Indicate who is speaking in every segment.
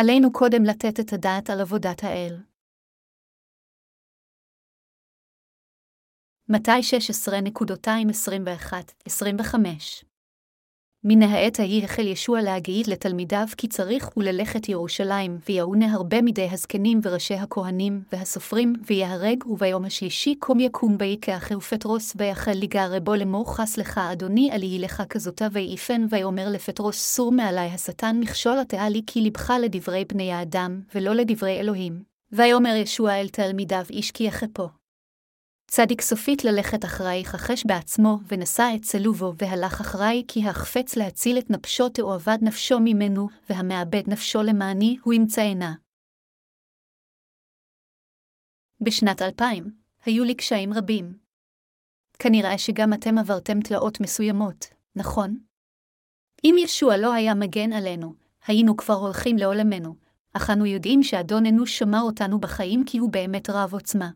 Speaker 1: עלינו קודם לתת את הדעת על עבודת האל. מתי 16.21-25 מן העת ההיא החל ישוע להגיד לתלמידיו כי צריך הוא ללכת ירושלים, ויעונה הרבה מדי הזקנים וראשי הכהנים והסופרים, ויהרג, וביום השלישי קום יקום באי כאחר פטרוס, ויחל לגערי בו לאמור חס לך, אדוני, על יהי לך כזאתה ויעיפן, ויאמר לפטרוס, סור מעלי השטן מכשול התאה לי, כי לבך לדברי בני האדם, ולא לדברי אלוהים. ויאמר ישוע אל תלמידיו, איש כי יחפו. צדיק סופית ללכת אחריי חחש בעצמו, ונשא את צלובו, והלך אחריי, כי החפץ להציל את נפשו תאבד נפשו ממנו, והמאבד נפשו למעני, הוא ימצאנה. בשנת 2000, היו לי קשיים רבים. כנראה שגם אתם עברתם תלאות מסוימות, נכון? אם ישוע לא היה מגן עלינו, היינו כבר הולכים לעולמנו, אך אנו יודעים שאדון אנוש שמר אותנו בחיים כי הוא באמת רב עוצמה.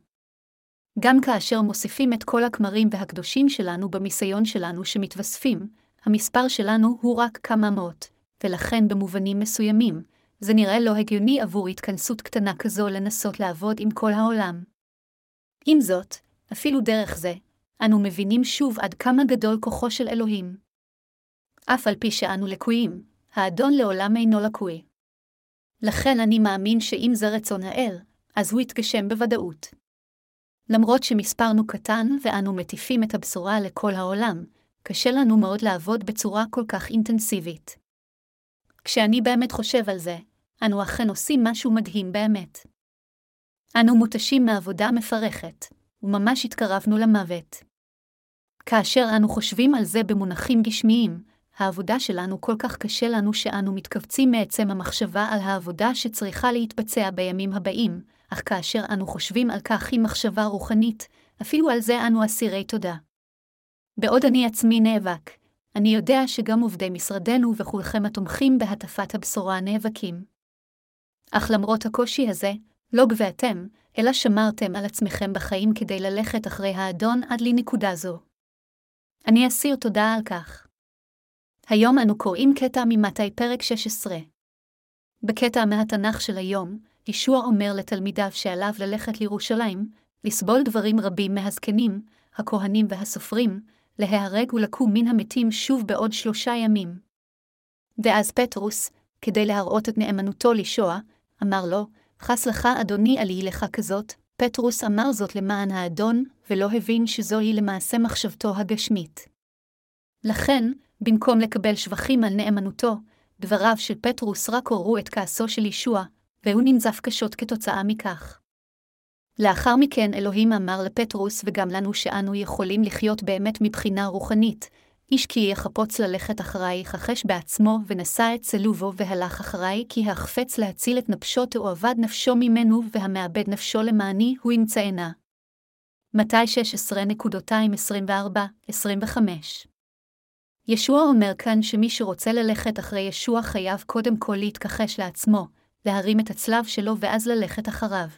Speaker 1: גם כאשר מוסיפים את כל הכמרים והקדושים שלנו במיסיון שלנו שמתווספים, המספר שלנו הוא רק כמה מאות, ולכן במובנים מסוימים, זה נראה לא הגיוני עבור התכנסות קטנה כזו לנסות לעבוד עם כל העולם. עם זאת, אפילו דרך זה, אנו מבינים שוב עד כמה גדול כוחו של אלוהים. אף על פי שאנו לקויים, האדון לעולם אינו לקוי. לכן אני מאמין שאם זה רצון האל, אז הוא יתגשם בוודאות. למרות שמספרנו קטן ואנו מטיפים את הבשורה לכל העולם, קשה לנו מאוד לעבוד בצורה כל כך אינטנסיבית. כשאני באמת חושב על זה, אנו אכן עושים משהו מדהים באמת. אנו מותשים מעבודה מפרכת, וממש התקרבנו למוות. כאשר אנו חושבים על זה במונחים גשמיים, העבודה שלנו כל כך קשה לנו שאנו מתכווצים מעצם המחשבה על העבודה שצריכה להתבצע בימים הבאים, אך כאשר אנו חושבים על כך עם מחשבה רוחנית, אפילו על זה אנו אסירי תודה. בעוד אני עצמי נאבק, אני יודע שגם עובדי משרדנו וכולכם התומכים בהטפת הבשורה נאבקים. אך למרות הקושי הזה, לא גבהתם, אלא שמרתם על עצמכם בחיים כדי ללכת אחרי האדון עד לנקודה זו. אני אסיר תודה על כך. היום אנו קוראים קטע ממתי פרק 16. בקטע מהתנ"ך של היום, ישוע אומר לתלמידיו שעליו ללכת לירושלים, לסבול דברים רבים מהזקנים, הכהנים והסופרים, להיהרג ולקום מן המתים שוב בעוד שלושה ימים. ואז פטרוס, כדי להראות את נאמנותו לישוע, אמר לו, חס לך, אדוני, על יהי לך כזאת, פטרוס אמר זאת למען האדון, ולא הבין שזוהי למעשה מחשבתו הגשמית. לכן, במקום לקבל שבחים על נאמנותו, דבריו של פטרוס רק עוררו את כעסו של ישוע, והוא ננזף קשות כתוצאה מכך. לאחר מכן אלוהים אמר לפטרוס וגם לנו שאנו יכולים לחיות באמת מבחינה רוחנית, איש כי יחפוץ ללכת אחריי, חחש בעצמו, ונשא את צלובו והלך אחריי, כי החפץ להציל את נפשו תאבד נפשו ממנו, והמאבד נפשו למעני, הוא ימצאנה. מתי 16.224-25 ישוע אומר כאן שמי שרוצה ללכת אחרי ישוע חייב קודם כל להתכחש לעצמו, להרים את הצלב שלו ואז ללכת אחריו.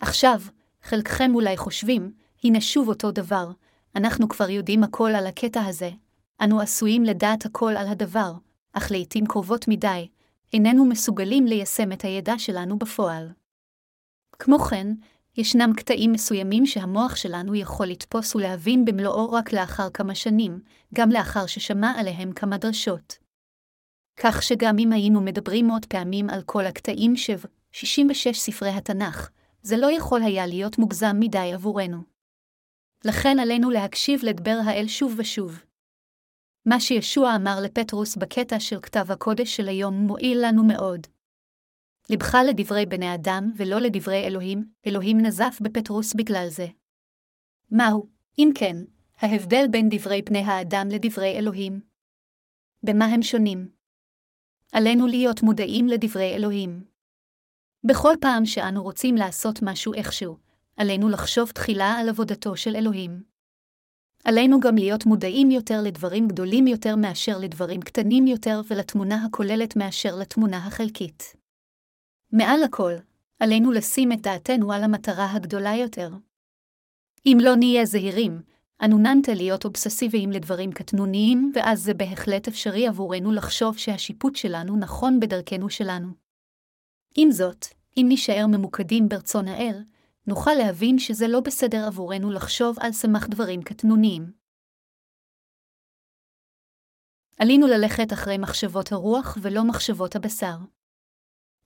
Speaker 1: עכשיו, חלקכם אולי חושבים, הנה שוב אותו דבר, אנחנו כבר יודעים הכל על הקטע הזה, אנו עשויים לדעת הכל על הדבר, אך לעתים קרובות מדי, איננו מסוגלים ליישם את הידע שלנו בפועל. כמו כן, ישנם קטעים מסוימים שהמוח שלנו יכול לתפוס ולהבין במלואו רק לאחר כמה שנים, גם לאחר ששמע עליהם כמה דרשות. כך שגם אם היינו מדברים מאות פעמים על כל הקטעים שב 66 ספרי התנ"ך, זה לא יכול היה להיות מוגזם מדי עבורנו. לכן עלינו להקשיב לדבר האל שוב ושוב. מה שישוע אמר לפטרוס בקטע של כתב הקודש של היום מועיל לנו מאוד. לבך לדברי בני אדם ולא לדברי אלוהים, אלוהים נזף בפטרוס בגלל זה. מהו, אם כן, ההבדל בין דברי בני האדם לדברי אלוהים? במה הם שונים? עלינו להיות מודעים לדברי אלוהים. בכל פעם שאנו רוצים לעשות משהו איכשהו, עלינו לחשוב תחילה על עבודתו של אלוהים. עלינו גם להיות מודעים יותר לדברים גדולים יותר מאשר לדברים קטנים יותר ולתמונה הכוללת מאשר לתמונה החלקית. מעל לכל, עלינו לשים את דעתנו על המטרה הגדולה יותר. אם לא נהיה זהירים, אנו ננטה להיות אובססיביים לדברים קטנוניים, ואז זה בהחלט אפשרי עבורנו לחשוב שהשיפוט שלנו נכון בדרכנו שלנו. עם זאת, אם נישאר ממוקדים ברצון האל, נוכל להבין שזה לא בסדר עבורנו לחשוב על סמך דברים קטנוניים. עלינו ללכת אחרי מחשבות הרוח ולא מחשבות הבשר.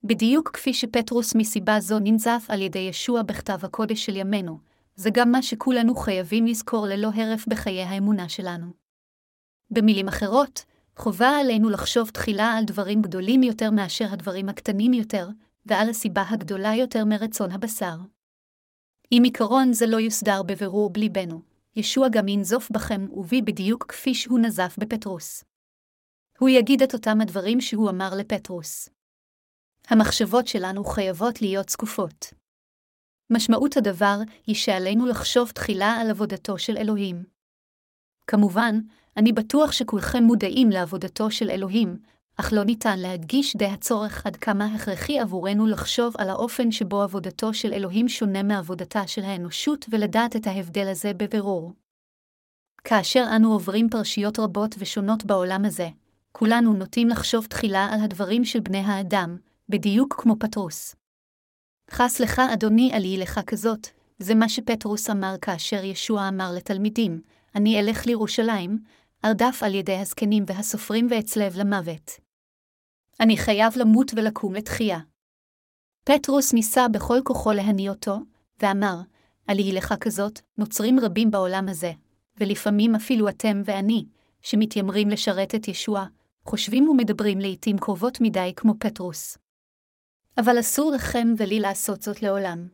Speaker 1: בדיוק כפי שפטרוס מסיבה זו ננזף על ידי ישוע בכתב הקודש של ימינו, זה גם מה שכולנו חייבים לזכור ללא הרף בחיי האמונה שלנו. במילים אחרות, חובה עלינו לחשוב תחילה על דברים גדולים יותר מאשר הדברים הקטנים יותר, ועל הסיבה הגדולה יותר מרצון הבשר. אם עיקרון זה לא יוסדר בבירור בליבנו, ישוע גם ינזוף בכם ובי בדיוק כפי שהוא נזף בפטרוס. הוא יגיד את אותם הדברים שהוא אמר לפטרוס. המחשבות שלנו חייבות להיות זקופות. משמעות הדבר היא שעלינו לחשוב תחילה על עבודתו של אלוהים. כמובן, אני בטוח שכולכם מודעים לעבודתו של אלוהים, אך לא ניתן להדגיש די הצורך עד כמה הכרחי עבורנו לחשוב על האופן שבו עבודתו של אלוהים שונה מעבודתה של האנושות ולדעת את ההבדל הזה בבירור. כאשר אנו עוברים פרשיות רבות ושונות בעולם הזה, כולנו נוטים לחשוב תחילה על הדברים של בני האדם, בדיוק כמו פטרוס. חס לך, אדוני, על יהי לך כזאת, זה מה שפטרוס אמר כאשר ישוע אמר לתלמידים, אני אלך לירושלים, ארדף על ידי הזקנים והסופרים ואצלב למוות. אני חייב למות ולקום לתחייה. פטרוס ניסה בכל כוחו להניא אותו, ואמר, על יהי לך כזאת, נוצרים רבים בעולם הזה, ולפעמים אפילו אתם ואני, שמתיימרים לשרת את ישוע, חושבים ומדברים לעתים קרובות מדי כמו פטרוס. אבל אסור לכם ולי לעשות זאת לעולם.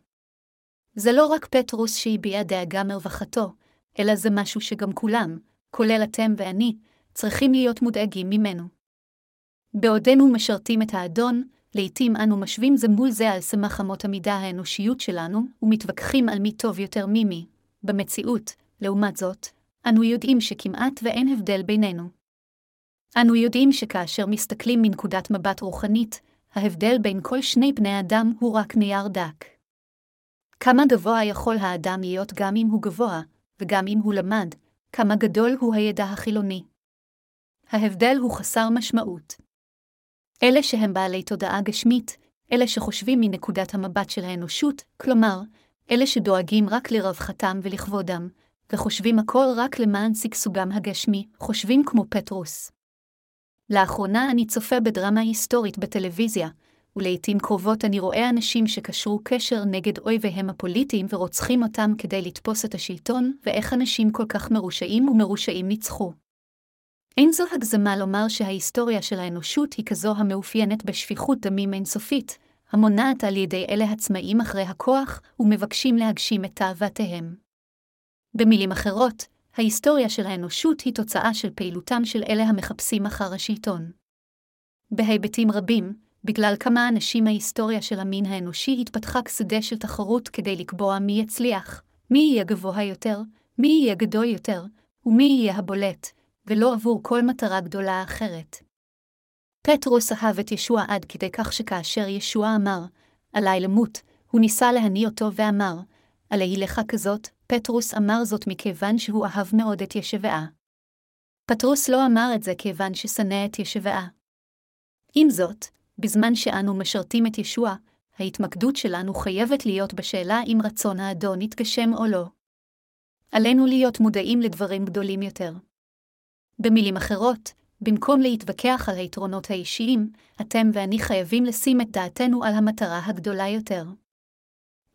Speaker 1: זה לא רק פטרוס שהביע דאגה מרווחתו, אלא זה משהו שגם כולם, כולל אתם ואני, צריכים להיות מודאגים ממנו. בעודנו משרתים את האדון, לעתים אנו משווים זה מול זה על סמך אמות המידה האנושיות שלנו, ומתווכחים על מי טוב יותר ממי. במציאות, לעומת זאת, אנו יודעים שכמעט ואין הבדל בינינו. אנו יודעים שכאשר מסתכלים מנקודת מבט רוחנית, ההבדל בין כל שני בני אדם הוא רק נייר דק. כמה גבוה יכול האדם להיות גם אם הוא גבוה, וגם אם הוא למד, כמה גדול הוא הידע החילוני. ההבדל הוא חסר משמעות. אלה שהם בעלי תודעה גשמית, אלה שחושבים מנקודת המבט של האנושות, כלומר, אלה שדואגים רק לרווחתם ולכבודם, וחושבים הכל רק למען שגשוגם הגשמי, חושבים כמו פטרוס. לאחרונה אני צופה בדרמה היסטורית בטלוויזיה, ולעיתים קרובות אני רואה אנשים שקשרו קשר נגד אויביהם הפוליטיים ורוצחים אותם כדי לתפוס את השלטון, ואיך אנשים כל כך מרושעים ומרושעים ניצחו. אין זו הגזמה לומר שההיסטוריה של האנושות היא כזו המאופיינת בשפיכות דמים אינסופית, המונעת על ידי אלה הצמאים אחרי הכוח ומבקשים להגשים את תאוותיהם. במילים אחרות, ההיסטוריה של האנושות היא תוצאה של פעילותם של אלה המחפשים אחר השלטון. בהיבטים רבים, בגלל כמה אנשים ההיסטוריה של המין האנושי התפתחה כשדה של תחרות כדי לקבוע מי יצליח, מי יהיה גבוה יותר, מי יהיה גדול יותר, ומי יהיה הבולט, ולא עבור כל מטרה גדולה אחרת. פטרוס אהב את ישוע עד כדי כך שכאשר ישוע אמר, עלי למות, הוא ניסה להניא אותו ואמר, עלי לך כזאת, פטרוס אמר זאת מכיוון שהוא אהב מאוד את ישבעה. פטרוס לא אמר את זה כיוון ששנא את ישבעה. עם זאת, בזמן שאנו משרתים את ישוע, ההתמקדות שלנו חייבת להיות בשאלה אם רצון האדון יתגשם או לא. עלינו להיות מודעים לדברים גדולים יותר. במילים אחרות, במקום להתווכח על היתרונות האישיים, אתם ואני חייבים לשים את דעתנו על המטרה הגדולה יותר.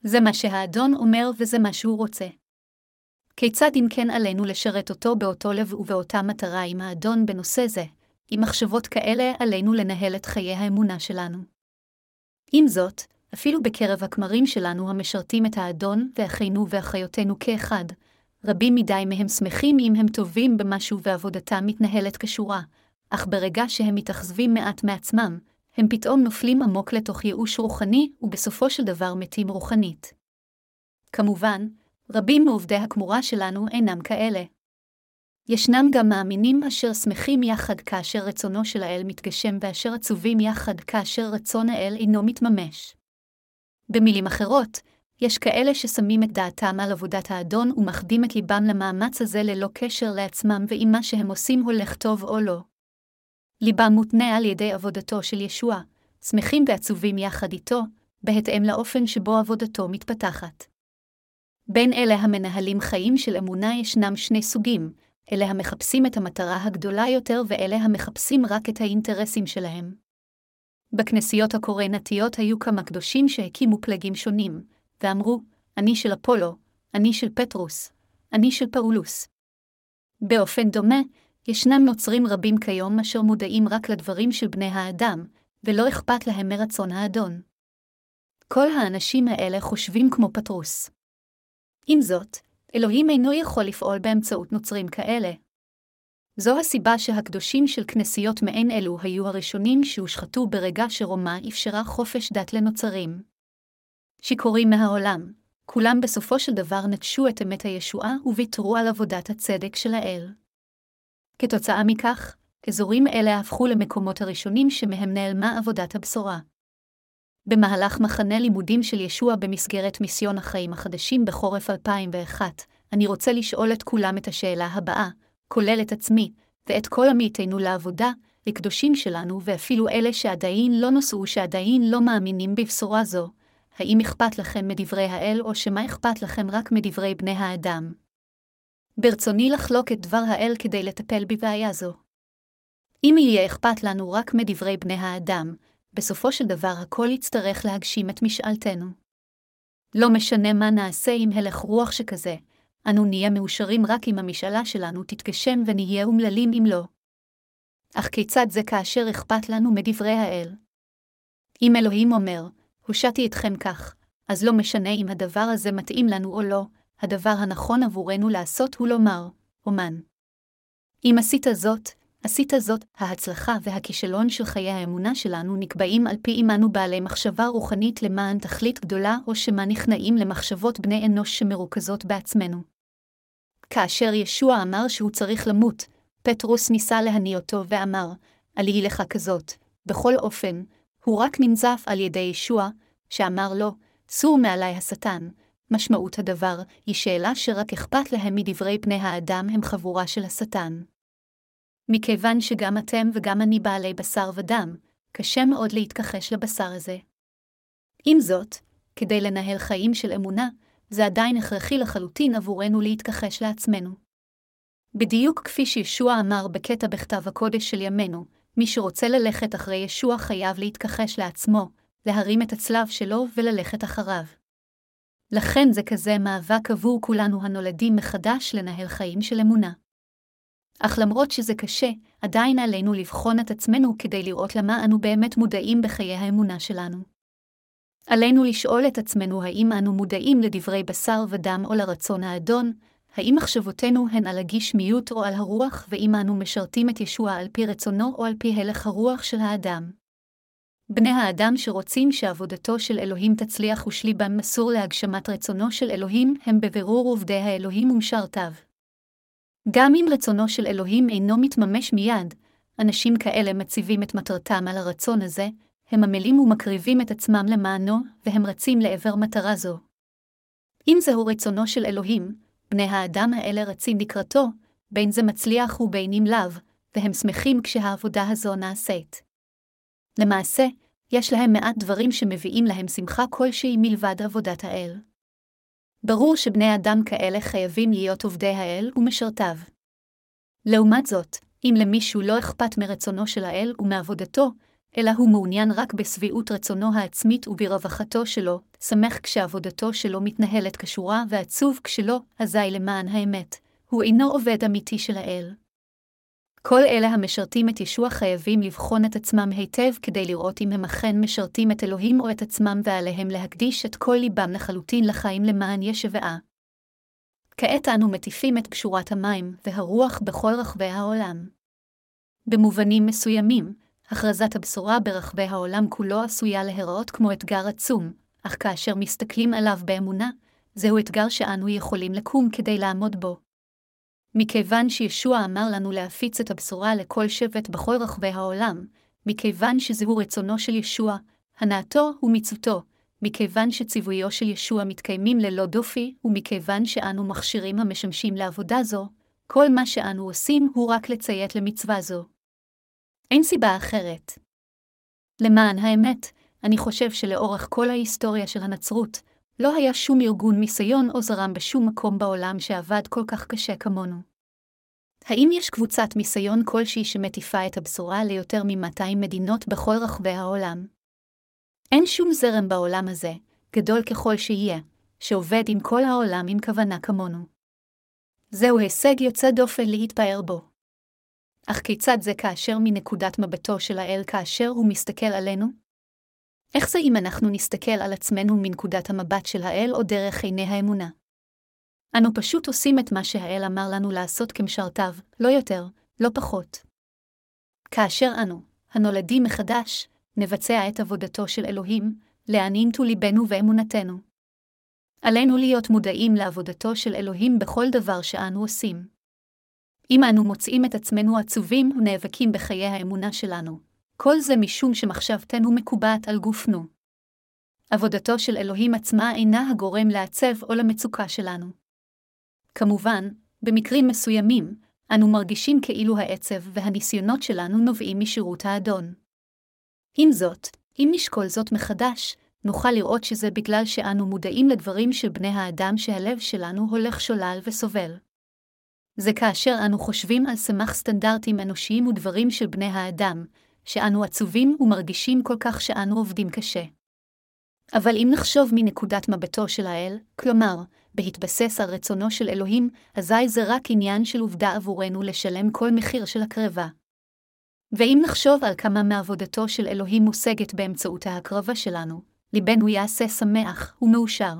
Speaker 1: זה מה שהאדון אומר וזה מה שהוא רוצה. כיצד אם כן עלינו לשרת אותו באותו לב ובאותה מטרה עם האדון בנושא זה, עם מחשבות כאלה עלינו לנהל את חיי האמונה שלנו. עם זאת, אפילו בקרב הכמרים שלנו המשרתים את האדון ואחינו ואחיותינו כאחד, רבים מדי מהם שמחים אם הם טובים במשהו ועבודתם מתנהלת כשורה, אך ברגע שהם מתאכזבים מעט מעצמם, הם פתאום נופלים עמוק לתוך ייאוש רוחני, ובסופו של דבר מתים רוחנית. כמובן, רבים מעובדי הכמורה שלנו אינם כאלה. ישנם גם מאמינים אשר שמחים יחד כאשר רצונו של האל מתגשם ואשר עצובים יחד כאשר רצון האל אינו מתממש. במילים אחרות, יש כאלה ששמים את דעתם על עבודת האדון ומחדים את ליבם למאמץ הזה ללא קשר לעצמם ואם מה שהם עושים הולך טוב או לא. ליבם מותנה על ידי עבודתו של ישוע, שמחים ועצובים יחד איתו, בהתאם לאופן שבו עבודתו מתפתחת. בין אלה המנהלים חיים של אמונה ישנם שני סוגים, אלה המחפשים את המטרה הגדולה יותר ואלה המחפשים רק את האינטרסים שלהם. בכנסיות הקורנתיות היו כמה קדושים שהקימו פלגים שונים, ואמרו, אני של אפולו, אני של פטרוס, אני של פאולוס. באופן דומה, ישנם נוצרים רבים כיום אשר מודעים רק לדברים של בני האדם, ולא אכפת להם מרצון האדון. כל האנשים האלה חושבים כמו פטרוס. עם זאת, אלוהים אינו יכול לפעול באמצעות נוצרים כאלה. זו הסיבה שהקדושים של כנסיות מעין אלו היו הראשונים שהושחתו ברגע שרומא אפשרה חופש דת לנוצרים. שיכורים מהעולם, כולם בסופו של דבר נטשו את אמת הישועה וויתרו על עבודת הצדק של האל. כתוצאה מכך, אזורים אלה הפכו למקומות הראשונים שמהם נעלמה עבודת הבשורה. במהלך מחנה לימודים של ישוע במסגרת מיסיון החיים החדשים בחורף 2001, אני רוצה לשאול את כולם את השאלה הבאה, כולל את עצמי, ואת כל עמיתינו לעבודה, לקדושים שלנו ואפילו אלה שעדיין לא נושאו שעדיין לא מאמינים בבשורה זו, האם אכפת לכם מדברי האל או שמה אכפת לכם רק מדברי בני האדם? ברצוני לחלוק את דבר האל כדי לטפל בבעיה זו. אם יהיה אכפת לנו רק מדברי בני האדם, בסופו של דבר הכל יצטרך להגשים את משאלתנו. לא משנה מה נעשה עם הלך רוח שכזה, אנו נהיה מאושרים רק אם המשאלה שלנו תתגשם ונהיה אומללים אם לא. אך כיצד זה כאשר אכפת לנו מדברי האל? אם אלוהים אומר, הושעתי אתכם כך, אז לא משנה אם הדבר הזה מתאים לנו או לא, הדבר הנכון עבורנו לעשות הוא לומר, אומן. אם עשית זאת, עשית זאת, ההצלחה והכישלון של חיי האמונה שלנו נקבעים על פי עמנו בעלי מחשבה רוחנית למען תכלית גדולה, או שמה נכנעים למחשבות בני אנוש שמרוכזות בעצמנו. כאשר ישוע אמר שהוא צריך למות, פטרוס ניסה להניא אותו ואמר, עלי לך כזאת. בכל אופן, הוא רק ננזף על ידי ישוע, שאמר לו, סור מעלי השטן. משמעות הדבר היא שאלה שרק אכפת להם מדברי פני האדם הם חבורה של השטן. מכיוון שגם אתם וגם אני בעלי בשר ודם, קשה מאוד להתכחש לבשר הזה. עם זאת, כדי לנהל חיים של אמונה, זה עדיין הכרחי לחלוטין עבורנו להתכחש לעצמנו. בדיוק כפי שישוע אמר בקטע בכתב הקודש של ימינו, מי שרוצה ללכת אחרי ישוע חייב להתכחש לעצמו, להרים את הצלב שלו וללכת אחריו. לכן זה כזה מאבק עבור כולנו הנולדים מחדש לנהל חיים של אמונה. אך למרות שזה קשה, עדיין עלינו לבחון את עצמנו כדי לראות למה אנו באמת מודעים בחיי האמונה שלנו. עלינו לשאול את עצמנו האם אנו מודעים לדברי בשר ודם או לרצון האדון, האם מחשבותינו הן על הגשמיות או על הרוח, ואם אנו משרתים את ישוע על פי רצונו או על פי הלך הרוח של האדם. בני האדם שרוצים שעבודתו של אלוהים תצליח ושליבם מסור להגשמת רצונו של אלוהים, הם בבירור עובדי האלוהים ומשרתיו. גם אם רצונו של אלוהים אינו מתממש מיד, אנשים כאלה מציבים את מטרתם על הרצון הזה, הם עמלים ומקריבים את עצמם למענו, והם רצים לעבר מטרה זו. אם זהו רצונו של אלוהים, בני האדם האלה רצים לקראתו, בין זה מצליח ובין אם לאו, והם שמחים כשהעבודה הזו נעשית. למעשה, יש להם מעט דברים שמביאים להם שמחה כלשהי מלבד עבודת האל. ברור שבני אדם כאלה חייבים להיות עובדי האל ומשרתיו. לעומת זאת, אם למישהו לא אכפת מרצונו של האל ומעבודתו, אלא הוא מעוניין רק בשביעות רצונו העצמית וברווחתו שלו, שמח כשעבודתו שלו מתנהלת כשורה ועצוב כשלא, אזי למען האמת, הוא אינו עובד אמיתי של האל. כל אלה המשרתים את ישוע חייבים לבחון את עצמם היטב כדי לראות אם הם אכן משרתים את אלוהים או את עצמם ועליהם להקדיש את כל ליבם לחלוטין לחיים למען ישבעה. כעת אנו מטיפים את קשורת המים והרוח בכל רחבי העולם. במובנים מסוימים, הכרזת הבשורה ברחבי העולם כולו עשויה להיראות כמו אתגר עצום, אך כאשר מסתכלים עליו באמונה, זהו אתגר שאנו יכולים לקום כדי לעמוד בו. מכיוון שישוע אמר לנו להפיץ את הבשורה לכל שבט בכל רחבי העולם, מכיוון שזהו רצונו של ישוע, הנאתו ומצוותו, מכיוון שציוויו של ישוע מתקיימים ללא דופי, ומכיוון שאנו מכשירים המשמשים לעבודה זו, כל מה שאנו עושים הוא רק לציית למצווה זו. אין סיבה אחרת. למען האמת, אני חושב שלאורך כל ההיסטוריה של הנצרות, לא היה שום ארגון מיסיון או זרם בשום מקום בעולם שעבד כל כך קשה כמונו. האם יש קבוצת מיסיון כלשהי שמטיפה את הבשורה ליותר מ-200 מדינות בכל רחבי העולם? אין שום זרם בעולם הזה, גדול ככל שיהיה, שעובד עם כל העולם עם כוונה כמונו. זהו הישג יוצא דופן להתפאר בו. אך כיצד זה כאשר מנקודת מבטו של האל כאשר הוא מסתכל עלינו? איך זה אם אנחנו נסתכל על עצמנו מנקודת המבט של האל או דרך עיני האמונה? אנו פשוט עושים את מה שהאל אמר לנו לעשות כמשרתיו, לא יותר, לא פחות. כאשר אנו, הנולדים מחדש, נבצע את עבודתו של אלוהים, להנינטו ליבנו ואמונתנו. עלינו להיות מודעים לעבודתו של אלוהים בכל דבר שאנו עושים. אם אנו מוצאים את עצמנו עצובים ונאבקים בחיי האמונה שלנו, כל זה משום שמחשבתנו מקובעת על גופנו. עבודתו של אלוהים עצמה אינה הגורם לעצב או למצוקה שלנו. כמובן, במקרים מסוימים, אנו מרגישים כאילו העצב והניסיונות שלנו נובעים משירות האדון. עם זאת, אם נשקול זאת מחדש, נוכל לראות שזה בגלל שאנו מודעים לדברים של בני האדם שהלב שלנו הולך שולל וסובל. זה כאשר אנו חושבים על סמך סטנדרטים אנושיים ודברים של בני האדם, שאנו עצובים ומרגישים כל כך שאנו עובדים קשה. אבל אם נחשוב מנקודת מבטו של האל, כלומר, בהתבסס על רצונו של אלוהים, אזי זה רק עניין של עובדה עבורנו לשלם כל מחיר של הקרבה. ואם נחשוב על כמה מעבודתו של אלוהים מושגת באמצעות ההקרבה שלנו, ליבנו יעשה שמח ומאושר.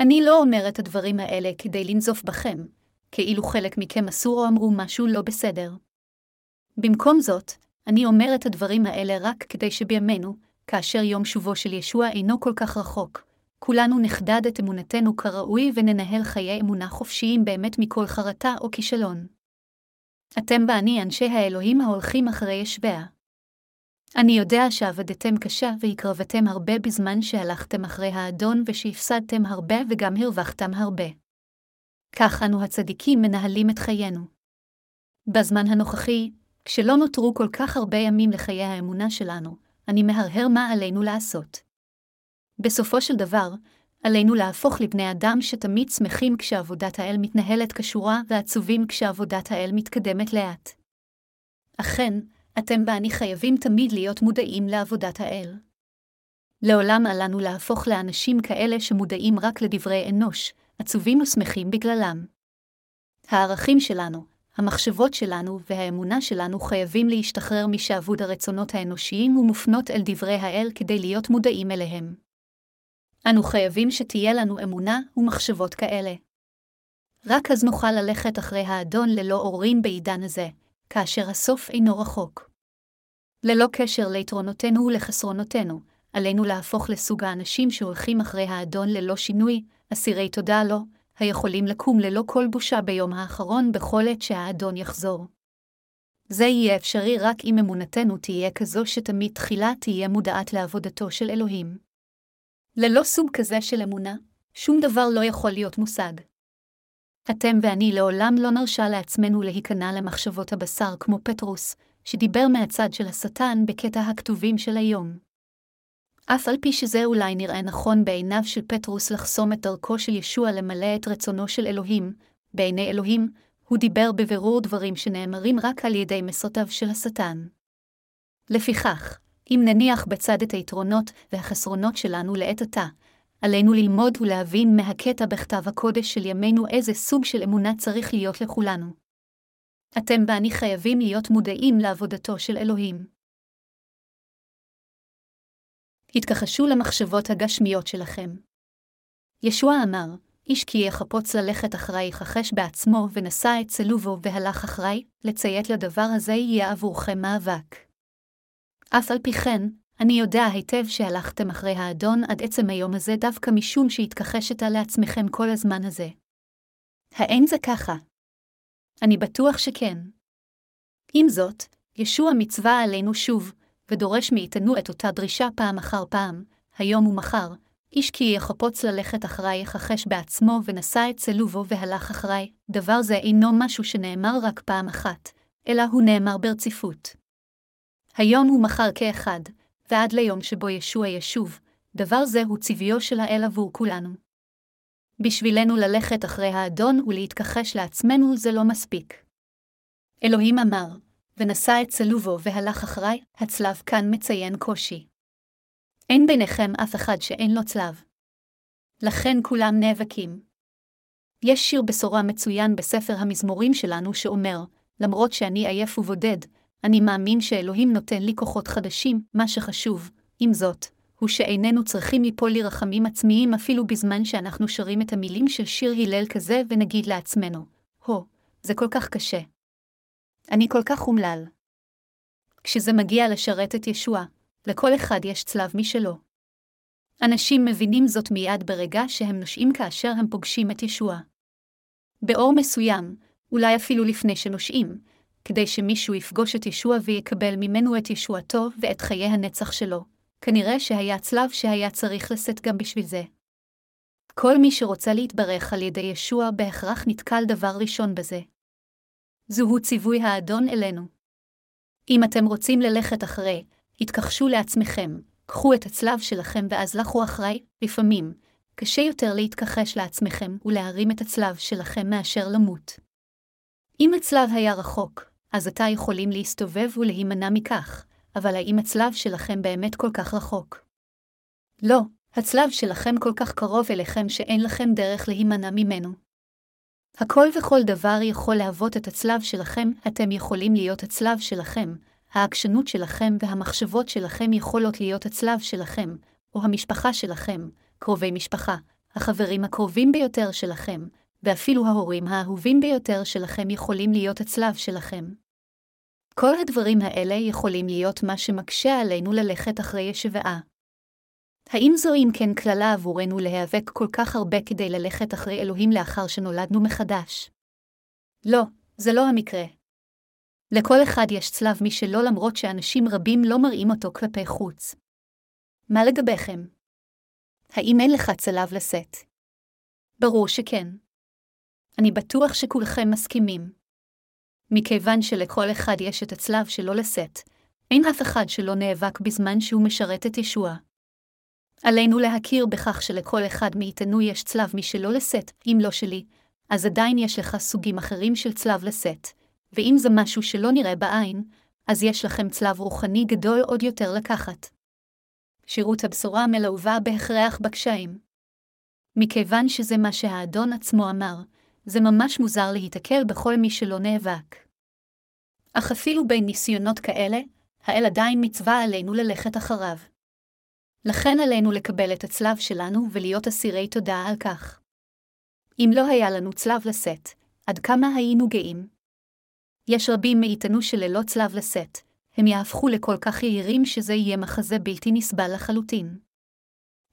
Speaker 1: אני לא אומר את הדברים האלה כדי לנזוף בכם, כאילו חלק מכם עשו או אמרו משהו לא בסדר. במקום זאת, אני אומר את הדברים האלה רק כדי שבימינו, כאשר יום שובו של ישוע אינו כל כך רחוק, כולנו נחדד את אמונתנו כראוי וננהל חיי אמונה חופשיים באמת מכל חרטה או כישלון. אתם ואני אנשי האלוהים ההולכים אחרי ישביה. אני יודע שעבדתם קשה והקרבתם הרבה בזמן שהלכתם אחרי האדון ושהפסדתם הרבה וגם הרווחתם הרבה. כך אנו הצדיקים מנהלים את חיינו. בזמן הנוכחי, כשלא נותרו כל כך הרבה ימים לחיי האמונה שלנו, אני מהרהר מה עלינו לעשות. בסופו של דבר, עלינו להפוך לבני אדם שתמיד שמחים כשעבודת האל מתנהלת כשורה ועצובים כשעבודת האל מתקדמת לאט. אכן, אתם ואני חייבים תמיד להיות מודעים לעבודת האל. לעולם עלינו להפוך לאנשים כאלה שמודעים רק לדברי אנוש, עצובים ושמחים בגללם. הערכים שלנו, המחשבות שלנו והאמונה שלנו חייבים להשתחרר משעבוד הרצונות האנושיים ומופנות אל דברי האל כדי להיות מודעים אליהם. אנו חייבים שתהיה לנו אמונה ומחשבות כאלה. רק אז נוכל ללכת אחרי האדון ללא עוררין בעידן הזה, כאשר הסוף אינו רחוק. ללא קשר ליתרונותינו ולחסרונותינו, עלינו להפוך לסוג האנשים שהולכים אחרי האדון ללא שינוי, אסירי תודה לו, היכולים לקום ללא כל בושה ביום האחרון בכל עת שהאדון יחזור. זה יהיה אפשרי רק אם אמונתנו תהיה כזו שתמיד תחילה תהיה מודעת לעבודתו של אלוהים. ללא סוג כזה של אמונה, שום דבר לא יכול להיות מושג. אתם ואני לעולם לא נרשה לעצמנו להיכנע למחשבות הבשר כמו פטרוס, שדיבר מהצד של השטן בקטע הכתובים של היום. אף על פי שזה אולי נראה נכון בעיניו של פטרוס לחסום את דרכו של ישוע למלא את רצונו של אלוהים, בעיני אלוהים, הוא דיבר בבירור דברים שנאמרים רק על ידי מסותיו של השטן. לפיכך, אם נניח בצד את היתרונות והחסרונות שלנו לעת עתה, עלינו ללמוד ולהבין מהקטע בכתב הקודש של ימינו איזה סוג של אמונה צריך להיות לכולנו. אתם ואני חייבים להיות מודעים לעבודתו של אלוהים. התכחשו למחשבות הגשמיות שלכם. ישוע אמר, איש כי יחפוץ ללכת אחרי יכחש בעצמו ונשא את צלובו והלך אחרי, לציית לדבר הזה יהיה עבורכם מאבק. אף על פי כן, אני יודע היטב שהלכתם אחרי האדון עד עצם היום הזה דווקא משום שהתכחשת לעצמכם כל הזמן הזה. האין זה ככה? אני בטוח שכן. עם זאת, ישוע מצווה עלינו שוב, ודורש מאיתנו את אותה דרישה פעם אחר פעם, היום ומחר, איש כי יחפוץ ללכת אחרי יכחש בעצמו ונשא את צלובו והלך אחרי, דבר זה אינו משהו שנאמר רק פעם אחת, אלא הוא נאמר ברציפות. היום ומחר כאחד, ועד ליום שבו ישוע ישוב, דבר זה הוא צביו של האל עבור כולנו. בשבילנו ללכת אחרי האדון ולהתכחש לעצמנו זה לא מספיק. אלוהים אמר, ונשא את צלובו והלך אחריי, הצלב כאן מציין קושי. אין ביניכם אף אחד שאין לו צלב. לכן כולם נאבקים. יש שיר בשורה מצוין בספר המזמורים שלנו שאומר, למרות שאני עייף ובודד, אני מאמין שאלוהים נותן לי כוחות חדשים, מה שחשוב, עם זאת, הוא שאיננו צריכים ליפול לרחמים עצמיים אפילו בזמן שאנחנו שרים את המילים של שיר הלל כזה ונגיד לעצמנו, הו, זה כל כך קשה. אני כל כך אומלל. כשזה מגיע לשרת את ישוע, לכל אחד יש צלב משלו. אנשים מבינים זאת מיד ברגע שהם נושעים כאשר הם פוגשים את ישוע. באור מסוים, אולי אפילו לפני שנושעים, כדי שמישהו יפגוש את ישוע ויקבל ממנו את ישועתו ואת חיי הנצח שלו. כנראה שהיה צלב שהיה צריך לשאת גם בשביל זה. כל מי שרוצה להתברך על ידי ישוע בהכרח נתקל דבר ראשון בזה. זוהו ציווי האדון אלינו. אם אתם רוצים ללכת אחרי, התכחשו לעצמכם, קחו את הצלב שלכם ואז לכו אחרי, לפעמים, קשה יותר להתכחש לעצמכם ולהרים את הצלב שלכם מאשר למות. אם הצלב היה רחוק, אז עתה יכולים להסתובב ולהימנע מכך, אבל האם הצלב שלכם באמת כל כך רחוק? לא, הצלב שלכם כל כך קרוב אליכם שאין לכם דרך להימנע ממנו. הכל וכל דבר יכול להוות את הצלב שלכם, אתם יכולים להיות הצלב שלכם, העקשנות שלכם והמחשבות שלכם יכולות להיות הצלב שלכם, או המשפחה שלכם, קרובי משפחה, החברים הקרובים ביותר שלכם, ואפילו ההורים האהובים ביותר שלכם יכולים להיות הצלב שלכם. כל הדברים האלה יכולים להיות מה שמקשה עלינו ללכת אחרי ישבעה. האם זו אם כן קללה עבורנו להיאבק כל כך הרבה כדי ללכת אחרי אלוהים לאחר שנולדנו מחדש? לא, זה לא המקרה. לכל אחד יש צלב משלו למרות שאנשים רבים לא מראים אותו כלפי חוץ. מה לגביכם? האם אין לך צלב לשאת? ברור שכן. אני בטוח שכולכם מסכימים. מכיוון שלכל אחד יש את הצלב שלו לשאת, אין אף אחד שלא נאבק בזמן שהוא משרת את ישוע. עלינו להכיר בכך שלכל אחד מאיתנו יש צלב משלו לשאת, אם לא שלי, אז עדיין יש לך סוגים אחרים של צלב לשאת, ואם זה משהו שלא נראה בעין, אז יש לכם צלב רוחני גדול עוד יותר לקחת. שירות הבשורה מלווה בהכרח בקשיים. מכיוון שזה מה שהאדון עצמו אמר, זה ממש מוזר להיתקל בכל מי שלא נאבק. אך אפילו בין ניסיונות כאלה, האל עדיין מצווה עלינו ללכת אחריו. לכן עלינו לקבל את הצלב שלנו ולהיות אסירי תודה על כך. אם לא היה לנו צלב לשאת, עד כמה היינו גאים? יש רבים מאיתנו שללא צלב לשאת, הם יהפכו לכל כך יהירים שזה יהיה מחזה בלתי נסבל לחלוטין.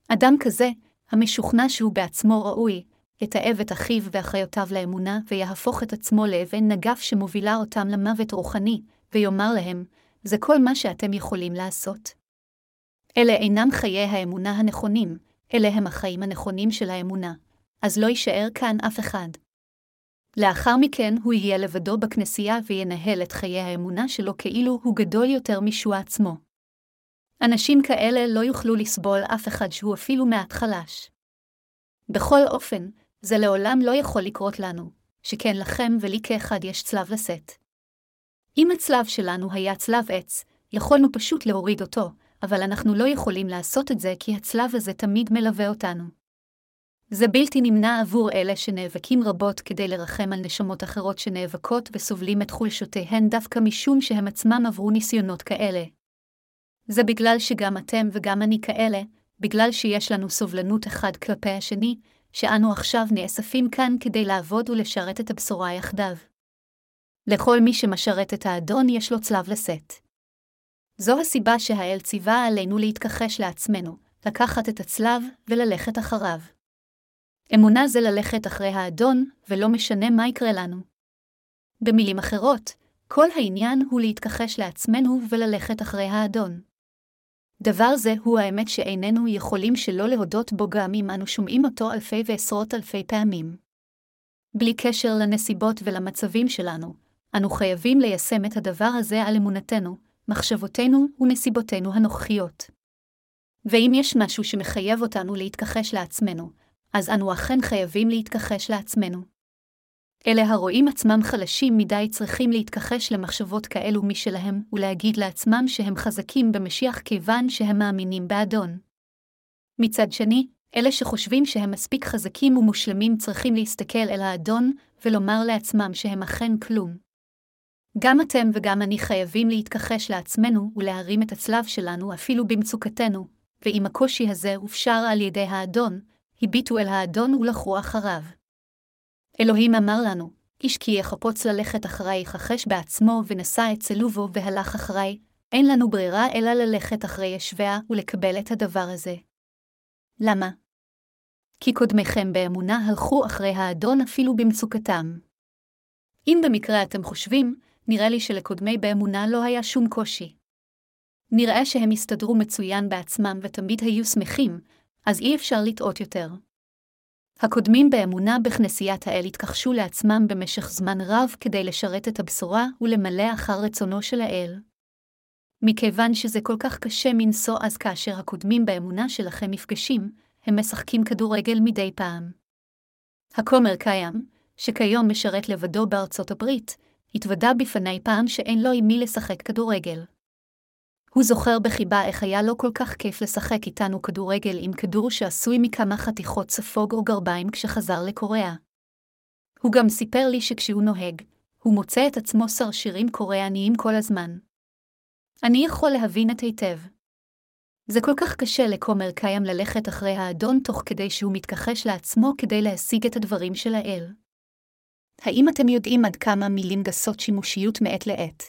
Speaker 1: אדם כזה, המשוכנע שהוא בעצמו ראוי, יתעב את אחיו ואחיותיו לאמונה, ויהפוך את עצמו לאבן נגף שמובילה אותם למוות רוחני, ויאמר להם, זה כל מה שאתם יכולים לעשות. אלה אינם חיי האמונה הנכונים, אלה הם החיים הנכונים של האמונה, אז לא יישאר כאן אף אחד. לאחר מכן הוא יהיה לבדו בכנסייה וינהל את חיי האמונה שלו כאילו הוא גדול יותר משוע עצמו. אנשים כאלה לא יוכלו לסבול אף אחד שהוא אפילו מעט חלש. בכל אופן, זה לעולם לא יכול לקרות לנו, שכן לכם ולי כאחד יש צלב לשאת. אם הצלב שלנו היה צלב עץ, יכולנו פשוט להוריד אותו, אבל אנחנו לא יכולים לעשות את זה כי הצלב הזה תמיד מלווה אותנו. זה בלתי נמנע עבור אלה שנאבקים רבות כדי לרחם על נשמות אחרות שנאבקות וסובלים את חולשותיהן דווקא משום שהם עצמם עברו ניסיונות כאלה. זה בגלל שגם אתם וגם אני כאלה, בגלל שיש לנו סובלנות אחד כלפי השני, שאנו עכשיו נאספים כאן כדי לעבוד ולשרת את הבשורה יחדיו. לכל מי שמשרת את האדון יש לו צלב לשאת. זו הסיבה שהאל ציווה עלינו להתכחש לעצמנו, לקחת את הצלב וללכת אחריו. אמונה זה ללכת אחרי האדון, ולא משנה מה יקרה לנו. במילים אחרות, כל העניין הוא להתכחש לעצמנו וללכת אחרי האדון. דבר זה הוא האמת שאיננו יכולים שלא להודות בו גם אם אנו שומעים אותו אלפי ועשרות אלפי פעמים. בלי קשר לנסיבות ולמצבים שלנו, אנו חייבים ליישם את הדבר הזה על אמונתנו, מחשבותינו ונסיבותינו הנוכחיות. ואם יש משהו שמחייב אותנו להתכחש לעצמנו, אז אנו אכן חייבים להתכחש לעצמנו. אלה הרואים עצמם חלשים מדי צריכים להתכחש למחשבות כאלו משלהם, ולהגיד לעצמם שהם חזקים במשיח כיוון שהם מאמינים באדון. מצד שני, אלה שחושבים שהם מספיק חזקים ומושלמים צריכים להסתכל אל האדון, ולומר לעצמם שהם אכן כלום. גם אתם וגם אני חייבים להתכחש לעצמנו ולהרים את הצלב שלנו אפילו במצוקתנו, ואם הקושי הזה הופשר על ידי האדון, הביטו אל האדון ולכו אחריו. אלוהים אמר לנו, איש כי יחפוץ ללכת אחריי יכחש בעצמו ונשא את צלובו והלך אחריי, אין לנו ברירה אלא ללכת אחרי ישביה ולקבל את הדבר הזה. למה? כי קודמיכם באמונה הלכו אחרי האדון אפילו במצוקתם. אם במקרה אתם חושבים, נראה לי שלקודמי באמונה לא היה שום קושי. נראה שהם הסתדרו מצוין בעצמם ותמיד היו שמחים, אז אי אפשר לטעות יותר. הקודמים באמונה בכנסיית האל התכחשו לעצמם במשך זמן רב כדי לשרת את הבשורה ולמלא אחר רצונו של האל. מכיוון שזה כל כך קשה מנשוא אז כאשר הקודמים באמונה שלכם נפגשים, הם משחקים כדורגל מדי פעם. הכומר קיים, שכיום משרת לבדו בארצות הברית, התוודה בפני פעם שאין לו עם מי לשחק כדורגל. הוא זוכר בחיבה איך היה לו כל כך כיף לשחק איתנו כדורגל עם כדור שעשוי מכמה חתיכות ספוג או גרביים כשחזר לקוריאה. הוא גם סיפר לי שכשהוא נוהג, הוא מוצא את עצמו שר שירים קוריאניים כל הזמן. אני יכול להבין את היטב. זה כל כך קשה לכומר קיים ללכת אחרי האדון תוך כדי שהוא מתכחש לעצמו כדי להשיג את הדברים של האל. האם אתם יודעים עד כמה מילים גסות שימושיות מעת לעת?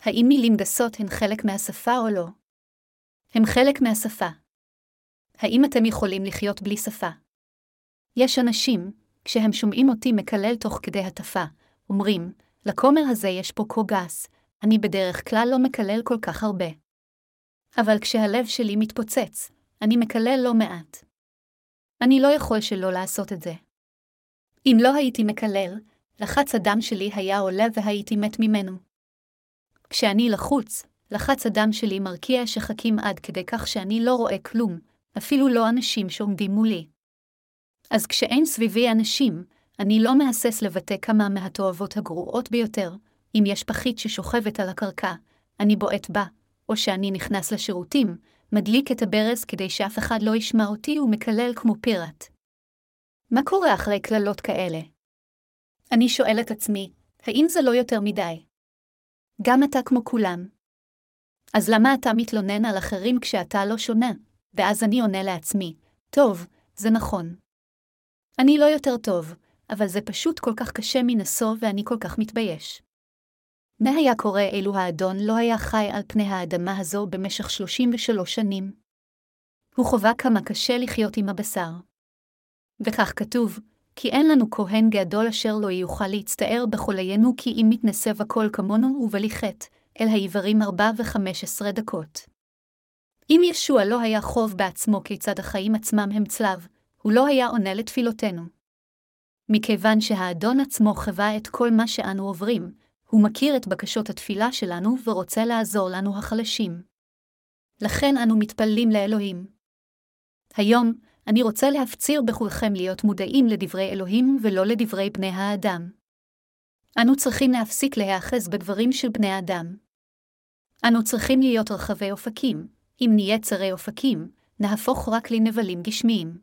Speaker 1: האם מילים גסות הן חלק מהשפה או לא? הם חלק מהשפה. האם אתם יכולים לחיות בלי שפה? יש אנשים, כשהם שומעים אותי מקלל תוך כדי הטפה, אומרים, לכומר הזה יש פה כה גס, אני בדרך כלל לא מקלל כל כך הרבה. אבל כשהלב שלי מתפוצץ, אני מקלל לא מעט. אני לא יכול שלא לעשות את זה. אם לא הייתי מקלל, לחץ הדם שלי היה עולה והייתי מת ממנו. כשאני לחוץ, לחץ הדם שלי מרקיע שחקים עד כדי כך שאני לא רואה כלום, אפילו לא אנשים שעומדים מולי. אז כשאין סביבי אנשים, אני לא מהסס לבטא כמה מהתועבות הגרועות ביותר, אם יש פחית ששוכבת על הקרקע, אני בועט בה, או שאני נכנס לשירותים, מדליק את הברז כדי שאף אחד לא ישמע אותי ומקלל כמו פיראט. מה קורה אחרי קללות כאלה? אני שואל את עצמי, האם זה לא יותר מדי? גם אתה כמו כולם. אז למה אתה מתלונן על אחרים כשאתה לא שונה? ואז אני עונה לעצמי, טוב, זה נכון. אני לא יותר טוב, אבל זה פשוט כל כך קשה מנשוא ואני כל כך מתבייש. מה היה קורה אילו האדון לא היה חי על פני האדמה הזו במשך 33 שנים? הוא חווה כמה קשה לחיות עם הבשר. וכך כתוב, כי אין לנו כהן גדול אשר לא יוכל להצטער בחוליינו כי אם מתנסב הכל כמונו ובלי חטא, אל העברים ארבע וחמש עשרה דקות. אם ישוע לא היה חוב בעצמו כיצד החיים עצמם הם צלב, הוא לא היה עונה לתפילותינו. מכיוון שהאדון עצמו חווה את כל מה שאנו עוברים, הוא מכיר את בקשות התפילה שלנו ורוצה לעזור לנו החלשים. לכן אנו מתפללים לאלוהים. היום, אני רוצה להפציר בכולכם להיות מודעים לדברי אלוהים ולא לדברי בני האדם. אנו צריכים להפסיק להיאחז בדברים של בני האדם. אנו צריכים להיות רחבי אופקים, אם נהיה צרי אופקים, נהפוך רק לנבלים גשמיים.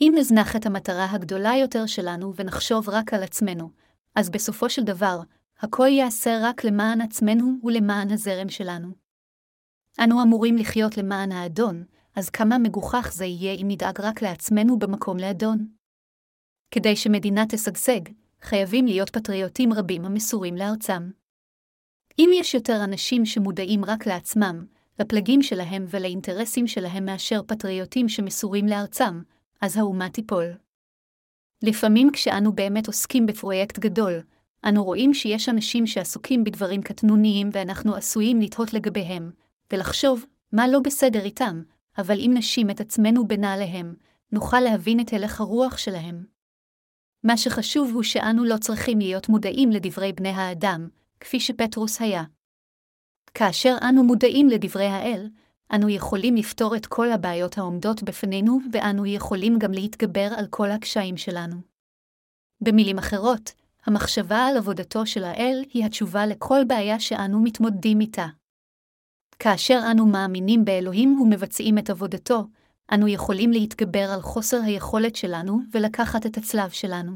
Speaker 1: אם נזנח את המטרה הגדולה יותר שלנו ונחשוב רק על עצמנו, אז בסופו של דבר, הכל ייעשה רק למען עצמנו ולמען הזרם שלנו. אנו אמורים לחיות למען האדון, אז כמה מגוחך זה יהיה אם נדאג רק לעצמנו במקום לאדון. כדי שמדינה תשגשג, חייבים להיות פטריוטים רבים המסורים לארצם. אם יש יותר אנשים שמודעים רק לעצמם, לפלגים שלהם ולאינטרסים שלהם מאשר פטריוטים שמסורים לארצם, אז האומה תיפול. לפעמים כשאנו באמת עוסקים בפרויקט גדול, אנו רואים שיש אנשים שעסוקים בדברים קטנוניים ואנחנו עשויים לתהות לגביהם, ולחשוב מה לא בסדר איתם, אבל אם נשים את עצמנו בנעליהם, נוכל להבין את הלך הרוח שלהם. מה שחשוב הוא שאנו לא צריכים להיות מודעים לדברי בני האדם, כפי שפטרוס היה. כאשר אנו מודעים לדברי האל, אנו יכולים לפתור את כל הבעיות העומדות בפנינו, ואנו יכולים גם להתגבר על כל הקשיים שלנו. במילים אחרות, המחשבה על עבודתו של האל היא התשובה לכל בעיה שאנו מתמודדים איתה. כאשר אנו מאמינים באלוהים ומבצעים את עבודתו, אנו יכולים להתגבר על חוסר היכולת שלנו ולקחת את הצלב שלנו.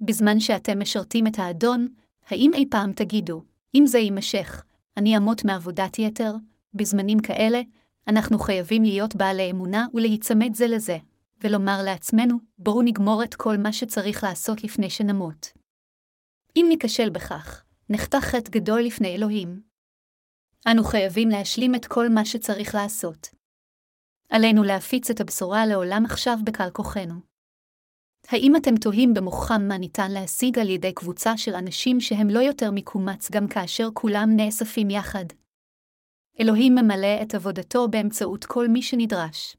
Speaker 1: בזמן שאתם משרתים את האדון, האם אי פעם תגידו, אם זה יימשך, אני אמות מעבודת יתר? בזמנים כאלה, אנחנו חייבים להיות בעלי אמונה ולהיצמד זה לזה, ולומר לעצמנו, בואו נגמור את כל מה שצריך לעשות לפני שנמות. אם ניכשל בכך, נחתך חטא גדול לפני אלוהים. אנו חייבים להשלים את כל מה שצריך לעשות. עלינו להפיץ את הבשורה לעולם עכשיו בקל כוחנו. האם אתם תוהים במוחם מה ניתן להשיג על ידי קבוצה של אנשים שהם לא יותר מקומץ גם כאשר כולם נאספים יחד? אלוהים ממלא את עבודתו באמצעות כל מי שנדרש.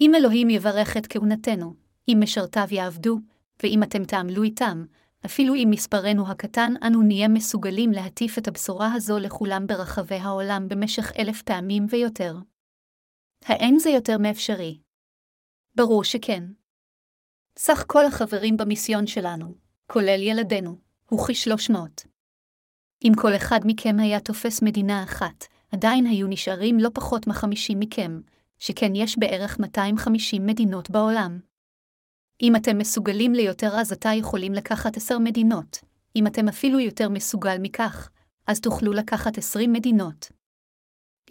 Speaker 1: אם אלוהים יברך את כהונתנו, אם משרתיו יעבדו, ואם אתם תעמלו איתם, אפילו אם מספרנו הקטן, אנו נהיה מסוגלים להטיף את הבשורה הזו לכולם ברחבי העולם במשך אלף פעמים ויותר. האין זה יותר מאפשרי? ברור שכן. סך כל החברים במיסיון שלנו, כולל ילדינו, הוא כשלוש מאות. אם כל אחד מכם היה תופס מדינה אחת, עדיין היו נשארים לא פחות מחמישים מכם, שכן יש בערך 250 מדינות בעולם. אם אתם מסוגלים ליותר אז עתה יכולים לקחת עשר מדינות. אם אתם אפילו יותר מסוגל מכך, אז תוכלו לקחת עשרים מדינות.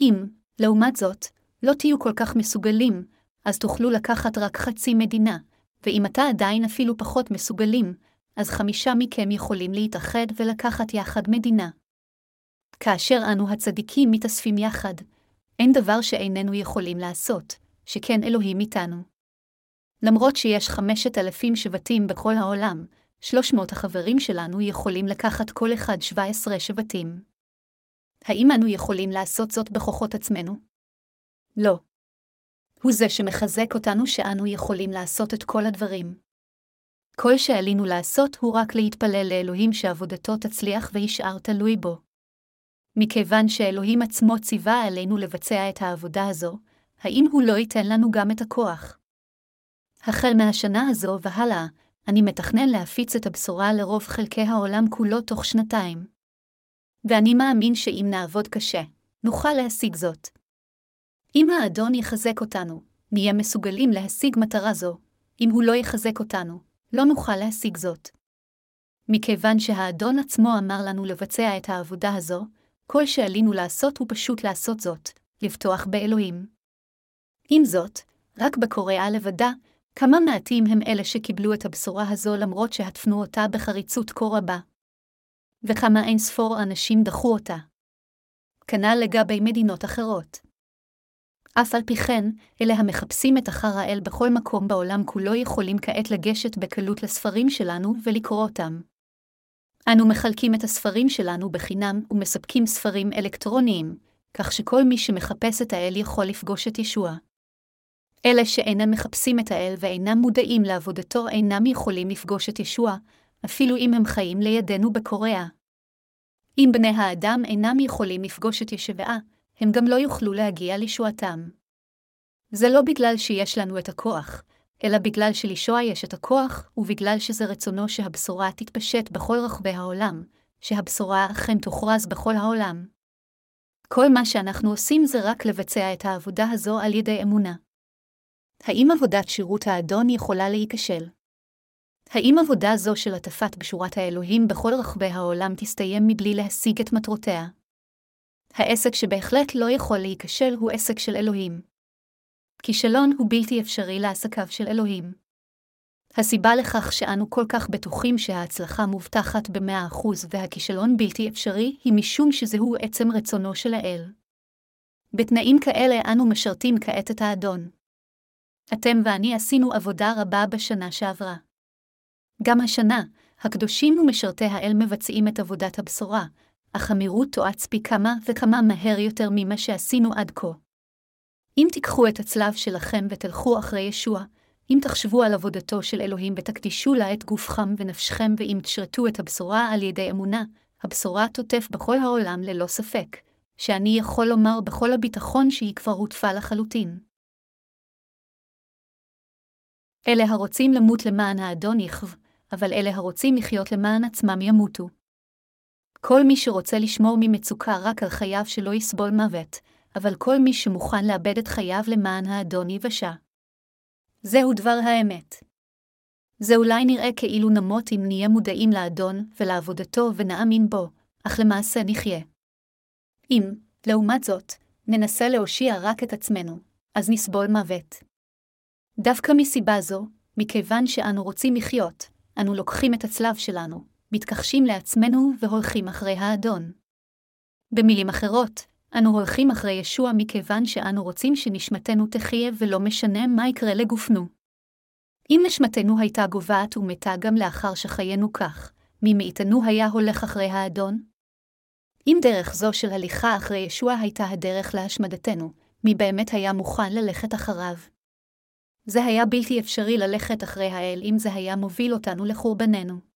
Speaker 1: אם, לעומת זאת, לא תהיו כל כך מסוגלים, אז תוכלו לקחת רק חצי מדינה, ואם אתה עדיין אפילו פחות מסוגלים, אז חמישה מכם יכולים להתאחד ולקחת יחד מדינה. כאשר אנו הצדיקים מתאספים יחד, אין דבר שאיננו יכולים לעשות, שכן אלוהים איתנו. למרות שיש חמשת אלפים שבטים בכל העולם, שלוש מאות החברים שלנו יכולים לקחת כל אחד שבע עשרה שבטים. האם אנו יכולים לעשות זאת בכוחות עצמנו? לא. הוא זה שמחזק אותנו שאנו יכולים לעשות את כל הדברים. כל שעלינו לעשות הוא רק להתפלל לאלוהים שעבודתו תצליח וישאר תלוי בו. מכיוון שאלוהים עצמו ציווה עלינו לבצע את העבודה הזו, האם הוא לא ייתן לנו גם את הכוח? החל מהשנה הזו והלאה, אני מתכנן להפיץ את הבשורה לרוב חלקי העולם כולו תוך שנתיים. ואני מאמין שאם נעבוד קשה, נוכל להשיג זאת. אם האדון יחזק אותנו, נהיה מסוגלים להשיג מטרה זו, אם הוא לא יחזק אותנו, לא נוכל להשיג זאת. מכיוון שהאדון עצמו אמר לנו לבצע את העבודה הזו, כל שעלינו לעשות הוא פשוט לעשות זאת, לבטוח באלוהים. עם זאת, רק בקוריאה לבדה, כמה מעטים הם אלה שקיבלו את הבשורה הזו למרות שהטפנו אותה בחריצות כה רבה. וכמה אין ספור אנשים דחו אותה. כנ"ל לגבי מדינות אחרות. אף על פי כן, אלה המחפשים את אחר האל בכל מקום בעולם כולו יכולים כעת לגשת בקלות לספרים שלנו ולקרוא אותם. אנו מחלקים את הספרים שלנו בחינם ומספקים ספרים אלקטרוניים, כך שכל מי שמחפש את האל יכול לפגוש את ישוע. אלה שאינם מחפשים את האל ואינם מודעים לעבודתו אינם יכולים לפגוש את ישוע, אפילו אם הם חיים לידינו בקוריאה. אם בני האדם אינם יכולים לפגוש את ישבעה, הם גם לא יוכלו להגיע לישועתם. זה לא בגלל שיש לנו את הכוח, אלא בגלל שלישוע יש את הכוח, ובגלל שזה רצונו שהבשורה תתפשט בכל רחבי העולם, שהבשורה אכן תוכרז בכל העולם. כל מה שאנחנו עושים זה רק לבצע את העבודה הזו על ידי אמונה. האם עבודת שירות האדון יכולה להיכשל? האם עבודה זו של הטפת בשורת האלוהים בכל רחבי העולם תסתיים מבלי להשיג את מטרותיה? העסק שבהחלט לא יכול להיכשל הוא עסק של אלוהים. כישלון הוא בלתי אפשרי לעסקיו של אלוהים. הסיבה לכך שאנו כל כך בטוחים שההצלחה מובטחת במאה אחוז והכישלון בלתי אפשרי, היא משום שזהו עצם רצונו של האל. בתנאים כאלה אנו משרתים כעת את האדון. אתם ואני עשינו עבודה רבה בשנה שעברה. גם השנה, הקדושים ומשרתי האל מבצעים את עבודת הבשורה, אך המהירות תואץ פי כמה וכמה מהר יותר ממה שעשינו עד כה. אם תיקחו את הצלב שלכם ותלכו אחרי ישוע, אם תחשבו על עבודתו של אלוהים ותקדישו לה את גופכם ונפשכם ואם תשרתו את הבשורה על ידי אמונה, הבשורה תוטף בכל העולם ללא ספק, שאני יכול לומר בכל הביטחון שהיא כבר הוטפה לחלוטין. אלה הרוצים למות למען האדון יכב, אבל אלה הרוצים לחיות למען עצמם ימותו. כל מי שרוצה לשמור ממצוקה רק על חייו שלא יסבול מוות, אבל כל מי שמוכן לאבד את חייו למען האדון יבשע. זהו דבר האמת. זה אולי נראה כאילו נמות אם נהיה מודעים לאדון ולעבודתו ונאמין בו, אך למעשה נחיה. אם, לעומת זאת, ננסה להושיע רק את עצמנו, אז נסבול מוות. דווקא מסיבה זו, מכיוון שאנו רוצים לחיות, אנו לוקחים את הצלב שלנו, מתכחשים לעצמנו והולכים אחרי האדון. במילים אחרות, אנו הולכים אחרי ישוע מכיוון שאנו רוצים שנשמתנו תחיה ולא משנה מה יקרה לגופנו. אם נשמתנו הייתה גוועת ומתה גם לאחר שחיינו כך, מי מאיתנו היה הולך אחרי האדון? אם דרך זו של הליכה אחרי ישוע הייתה הדרך להשמדתנו, מי באמת היה מוכן ללכת אחריו? זה היה בלתי אפשרי ללכת אחרי האל אם זה היה מוביל אותנו לחורבננו.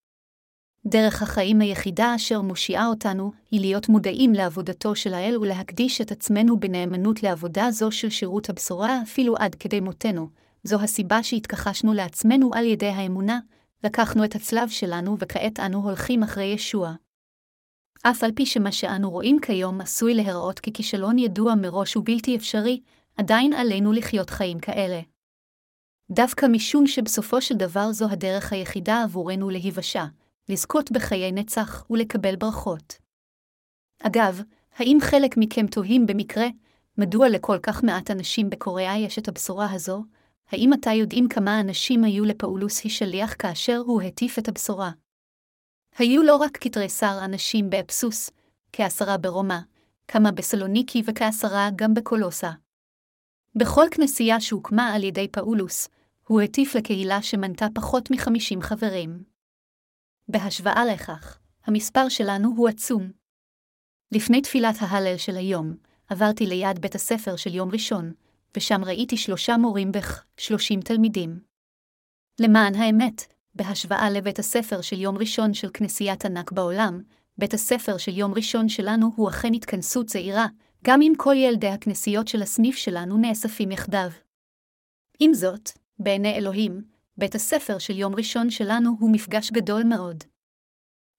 Speaker 1: דרך החיים היחידה אשר מושיעה אותנו, היא להיות מודעים לעבודתו של האל ולהקדיש את עצמנו בנאמנות לעבודה זו של שירות הבשורה אפילו עד כדי מותנו. זו הסיבה שהתכחשנו לעצמנו על ידי האמונה, לקחנו את הצלב שלנו וכעת אנו הולכים אחרי ישוע. אף על פי שמה שאנו רואים כיום עשוי להיראות ככישלון ידוע מראש ובלתי אפשרי, עדיין עלינו לחיות חיים כאלה. דווקא משום שבסופו של דבר זו הדרך היחידה עבורנו להיוושע, לזכות בחיי נצח ולקבל ברכות. אגב, האם חלק מכם תוהים במקרה, מדוע לכל כך מעט אנשים בקוריאה יש את הבשורה הזו? האם אתה יודעים כמה אנשים היו לפאולוס השליח כאשר הוא הטיף את הבשורה? היו לא רק כתריסר אנשים באפסוס, כעשרה ברומא, כמה בסלוניקי וכעשרה גם בקולוסה. בכל כנסייה שהוקמה על ידי פאולוס, הוא הטיף לקהילה שמנתה פחות מחמישים חברים. בהשוואה לכך, המספר שלנו הוא עצום. לפני תפילת ההלל של היום, עברתי ליד בית הספר של יום ראשון, ושם ראיתי שלושה מורים בך, שלושים תלמידים. למען האמת, בהשוואה לבית הספר של יום ראשון של כנסיית ענק בעולם, בית הספר של יום ראשון שלנו הוא אכן התכנסות זעירה, גם אם כל ילדי הכנסיות של הסניף שלנו נאספים יחדיו. עם זאת, בעיני אלוהים, בית הספר של יום ראשון שלנו הוא מפגש גדול מאוד.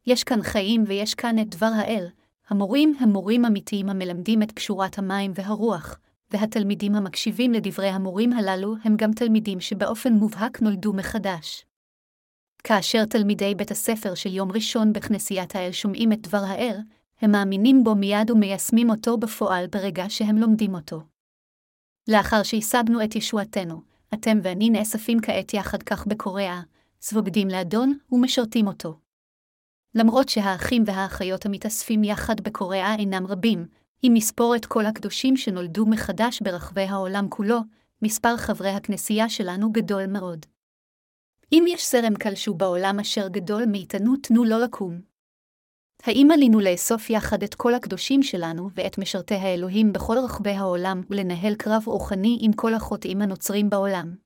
Speaker 1: יש כאן חיים ויש כאן את דבר האל, המורים הם מורים אמיתיים המלמדים את קשורת המים והרוח, והתלמידים המקשיבים לדברי המורים הללו הם גם תלמידים שבאופן מובהק נולדו מחדש. כאשר תלמידי בית הספר של יום ראשון בכנסיית האל שומעים את דבר האל, הם מאמינים בו מיד ומיישמים אותו בפועל ברגע שהם לומדים אותו. לאחר שהשגנו את ישועתנו, אתם ואני נאספים כעת יחד כך בקוריאה, סבוגדים לאדון ומשרתים אותו. למרות שהאחים והאחיות המתאספים יחד בקוריאה אינם רבים, אם נספור את כל הקדושים שנולדו מחדש ברחבי העולם כולו, מספר חברי הכנסייה שלנו גדול מאוד. אם יש זרם כלשהו בעולם אשר גדול מאיתנו, תנו לו לקום. האם עלינו לאסוף יחד את כל הקדושים שלנו ואת משרתי האלוהים בכל רחבי העולם ולנהל קרב רוחני עם כל החוטאים הנוצרים בעולם?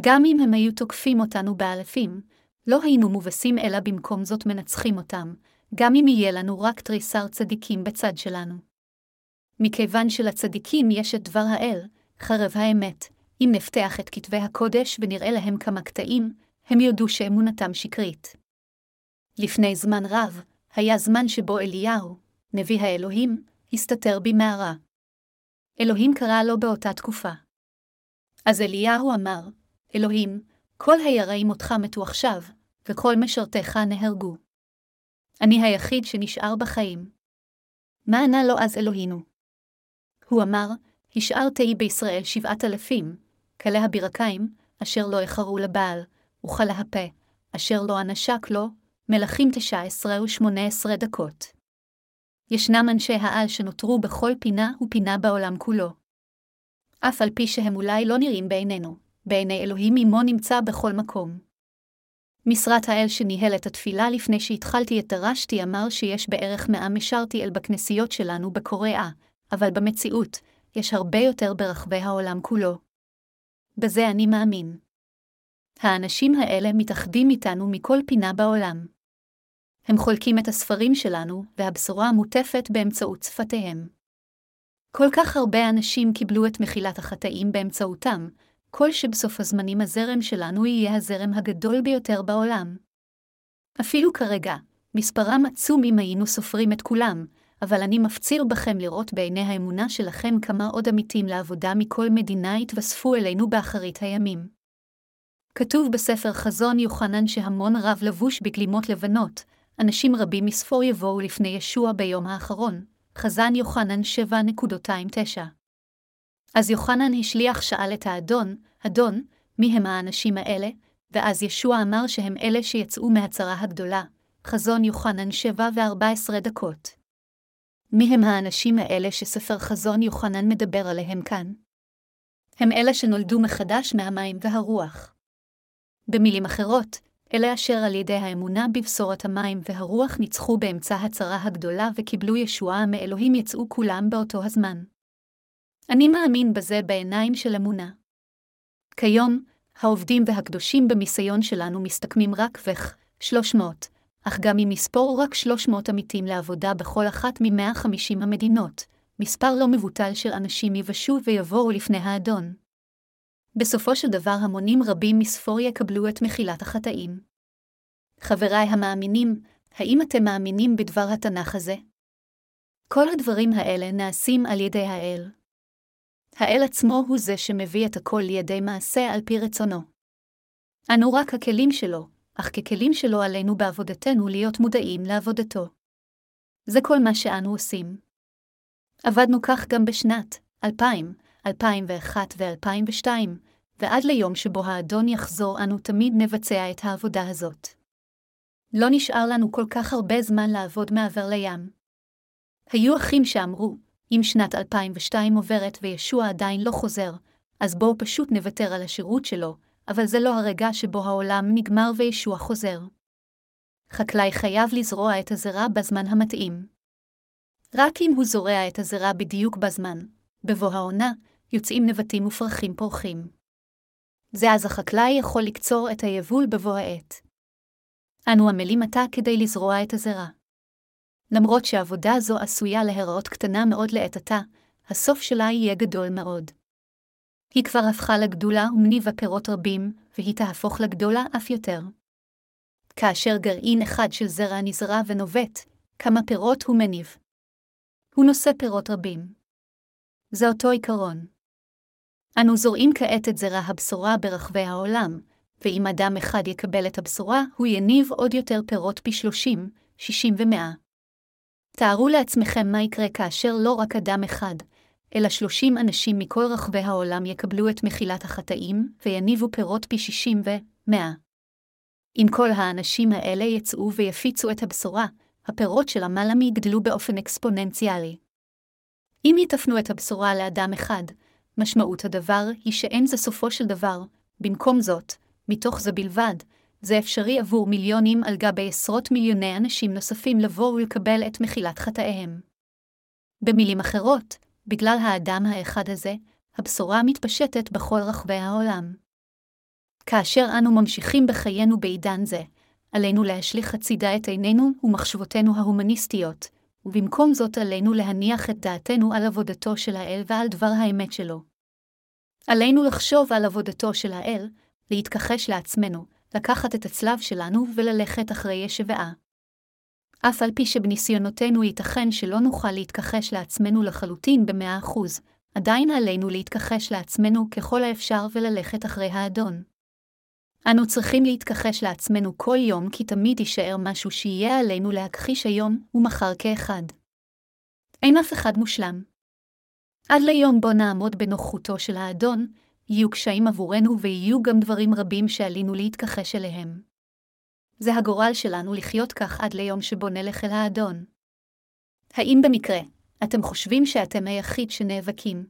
Speaker 1: גם אם הם היו תוקפים אותנו באלפים, לא היינו מובסים אלא במקום זאת מנצחים אותם, גם אם יהיה לנו רק תריסר צדיקים בצד שלנו. מכיוון שלצדיקים יש את דבר האל, חרב האמת, אם נפתח את כתבי הקודש ונראה להם כמה קטעים, הם יודו שאמונתם שקרית. לפני זמן רב, היה זמן שבו אליהו, נביא האלוהים, הסתתר במערה. אלוהים קרא לו באותה תקופה. אז אליהו אמר, אלוהים, כל היראים אותך מתו עכשיו, וכל משרתיך נהרגו. אני היחיד שנשאר בחיים. מה ענה לו אז אלוהינו? הוא אמר, השארתי בישראל שבעת אלפים, כלי הברכיים, אשר לא איחרו לבעל, וכלה הפה, אשר לא אנשק לו, מלכים תשע עשרה ושמונה עשרה דקות. ישנם אנשי העל שנותרו בכל פינה ופינה בעולם כולו. אף על פי שהם אולי לא נראים בעינינו, בעיני אלוהים עמו נמצא בכל מקום. משרת האל שניהל את התפילה לפני שהתחלתי את דרשתי אמר שיש בערך מאה משרתי אל בכנסיות שלנו בקוריאה, אבל במציאות, יש הרבה יותר ברחבי העולם כולו. בזה אני מאמין. האנשים האלה מתאחדים איתנו מכל פינה בעולם. הם חולקים את הספרים שלנו, והבשורה מוטפת באמצעות שפתיהם. כל כך הרבה אנשים קיבלו את מחילת החטאים באמצעותם, כל שבסוף הזמנים הזרם שלנו יהיה הזרם הגדול ביותר בעולם. אפילו כרגע, מספרם עצום אם היינו סופרים את כולם, אבל אני מפציר בכם לראות בעיני האמונה שלכם כמה עוד עמיתים לעבודה מכל מדינה יתווספו אלינו באחרית הימים. כתוב בספר חזון יוחנן שהמון רב לבוש בגלימות לבנות, אנשים רבים מספור יבואו לפני ישוע ביום האחרון, חזן יוחנן 7.29. אז יוחנן השליח שאל את האדון, אדון, מי הם האנשים האלה? ואז ישוע אמר שהם אלה שיצאו מהצרה הגדולה, חזון יוחנן 7 ו-14 דקות. מי הם האנשים האלה שספר חזון יוחנן מדבר עליהם כאן? הם אלה שנולדו מחדש מהמים והרוח. במילים אחרות, אלה אשר על ידי האמונה בבשורת המים והרוח ניצחו באמצע הצרה הגדולה וקיבלו ישועה מאלוהים יצאו כולם באותו הזמן. אני מאמין בזה בעיניים של אמונה. כיום, העובדים והקדושים במיסיון שלנו מסתכמים רק וכ 300, אך גם אם נספור רק 300 עמיתים לעבודה בכל אחת מ-150 המדינות, מספר לא מבוטל של אנשים יבשו ויבואו לפני האדון. בסופו של דבר המונים רבים מספור יקבלו את מחילת החטאים. חבריי המאמינים, האם אתם מאמינים בדבר התנ"ך הזה? כל הדברים האלה נעשים על ידי האל. האל עצמו הוא זה שמביא את הכל לידי מעשה על פי רצונו. אנו רק הכלים שלו, אך ככלים שלו עלינו בעבודתנו להיות מודעים לעבודתו. זה כל מה שאנו עושים. עבדנו כך גם בשנת 2000, 2001 ו-2002, ועד ליום שבו האדון יחזור אנו תמיד נבצע את העבודה הזאת. לא נשאר לנו כל כך הרבה זמן לעבוד מעבר לים. היו אחים שאמרו, אם שנת 2002 עוברת וישוע עדיין לא חוזר, אז בואו פשוט נוותר על השירות שלו, אבל זה לא הרגע שבו העולם נגמר וישוע חוזר. חקלאי חייב לזרוע את הזרע בזמן המתאים. רק אם הוא זורע את הזרע בדיוק בזמן, בבוא העונה, יוצאים נבטים ופרחים פורחים. זה אז החקלאי יכול לקצור את היבול בבוא העת. אנו עמלים עתה כדי לזרוע את הזרע. למרות שעבודה זו עשויה להיראות קטנה מאוד לעת עתה, הסוף שלה יהיה גדול מאוד. היא כבר הפכה לגדולה ומניבה פירות רבים, והיא תהפוך לגדולה אף יותר. כאשר גרעין אחד של זרע נזרע ונובט, כמה פירות הוא מניב. הוא נושא פירות רבים. זה אותו עיקרון. אנו זורעים כעת את זרע הבשורה ברחבי העולם, ואם אדם אחד יקבל את הבשורה, הוא יניב עוד יותר פירות פי שלושים, שישים ומאה. תארו לעצמכם מה יקרה כאשר לא רק אדם אחד, אלא שלושים אנשים מכל רחבי העולם יקבלו את מחילת החטאים, ויניבו פירות פי שישים ומאה. אם כל האנשים האלה יצאו ויפיצו את הבשורה, הפירות של המלאמי יגדלו באופן אקספוננציאלי. אם יטפנו את הבשורה לאדם אחד, משמעות הדבר היא שאין זה סופו של דבר, במקום זאת, מתוך זה בלבד, זה אפשרי עבור מיליונים על גבי עשרות מיליוני אנשים נוספים לבוא ולקבל את מחילת חטאיהם. במילים אחרות, בגלל האדם האחד הזה, הבשורה מתפשטת בכל רחבי העולם. כאשר אנו ממשיכים בחיינו בעידן זה, עלינו להשליך הצידה את עינינו ומחשבותינו ההומניסטיות, ובמקום זאת עלינו להניח את דעתנו על עבודתו של האל ועל דבר האמת שלו. עלינו לחשוב על עבודתו של האל, להתכחש לעצמנו, לקחת את הצלב שלנו וללכת אחרי ישבעה. אף על פי שבניסיונותינו ייתכן שלא נוכל להתכחש לעצמנו לחלוטין במאה אחוז, עדיין עלינו להתכחש לעצמנו ככל האפשר וללכת אחרי האדון. אנו צריכים להתכחש לעצמנו כל יום כי תמיד יישאר משהו שיהיה עלינו להכחיש היום ומחר כאחד. אין אף אחד מושלם. עד ליום בו נעמוד בנוכחותו של האדון, יהיו קשיים עבורנו ויהיו גם דברים רבים שעלינו להתכחש אליהם. זה הגורל שלנו לחיות כך עד ליום שבו נלך אל האדון. האם במקרה, אתם חושבים שאתם היחיד שנאבקים?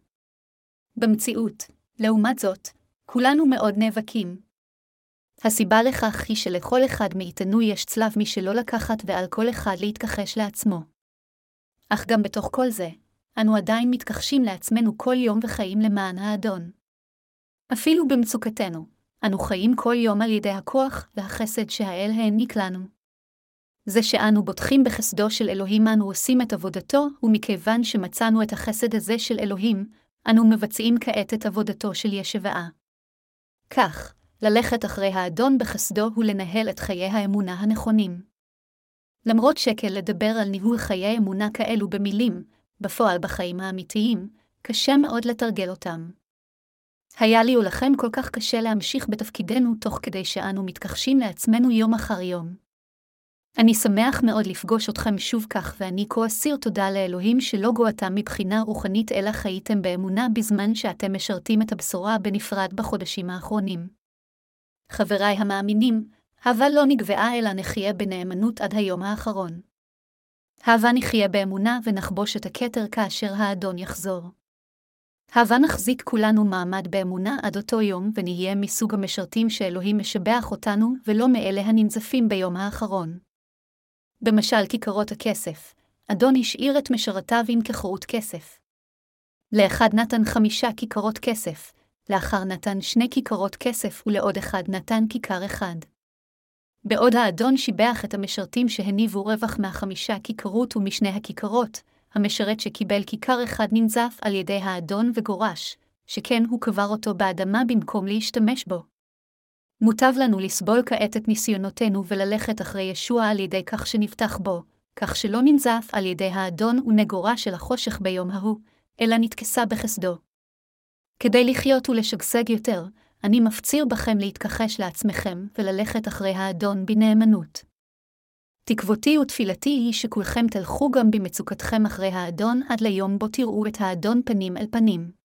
Speaker 1: במציאות, לעומת זאת, כולנו מאוד נאבקים. הסיבה לכך היא שלכל אחד מאיתנו יש צלב משלא לקחת ועל כל אחד להתכחש לעצמו. אך גם בתוך כל זה, אנו עדיין מתכחשים לעצמנו כל יום וחיים למען האדון. אפילו במצוקתנו, אנו חיים כל יום על ידי הכוח והחסד שהאל העניק לנו. זה שאנו בוטחים בחסדו של אלוהים אנו עושים את עבודתו, ומכיוון שמצאנו את החסד הזה של אלוהים, אנו מבצעים כעת את עבודתו של ישבעה. כך, ללכת אחרי האדון בחסדו הוא לנהל את חיי האמונה הנכונים. למרות שקל לדבר על ניהול חיי אמונה כאלו במילים, בפועל בחיים האמיתיים, קשה מאוד לתרגל אותם. היה לי ולכם כל כך קשה להמשיך בתפקידנו תוך כדי שאנו מתכחשים לעצמנו יום אחר יום. אני שמח מאוד לפגוש אתכם שוב כך, ואני כה אסיר תודה לאלוהים שלא גואתם מבחינה רוחנית, אלא חייתם באמונה בזמן שאתם משרתים את הבשורה בנפרד בחודשים האחרונים. חבריי המאמינים, הבה לא נגבעה אלא נחיה בנאמנות עד היום האחרון. הבה נחיה באמונה ונחבוש את הכתר כאשר האדון יחזור. הבה נחזיק כולנו מעמד באמונה עד אותו יום, ונהיה מסוג המשרתים שאלוהים משבח אותנו, ולא מאלה הננזפים ביום האחרון. במשל כיכרות הכסף, אדון השאיר את משרתיו עם כחרות כסף. לאחד נתן חמישה כיכרות כסף, לאחר נתן שני כיכרות כסף ולעוד אחד נתן כיכר אחד. בעוד האדון שיבח את המשרתים שהניבו רווח מהחמישה כיכרות ומשני הכיכרות, המשרת שקיבל כיכר אחד ננזף על ידי האדון וגורש, שכן הוא קבר אותו באדמה במקום להשתמש בו. מוטב לנו לסבול כעת את ניסיונותינו וללכת אחרי ישוע על ידי כך שנפתח בו, כך שלא ננזף על ידי האדון ונגורה של החושך ביום ההוא, אלא נתכסה בחסדו. כדי לחיות ולשגשג יותר, אני מפציר בכם להתכחש לעצמכם וללכת אחרי האדון בנאמנות. תקוותי ותפילתי היא שכולכם תלכו גם במצוקתכם אחרי האדון עד ליום בו תראו את האדון פנים אל פנים.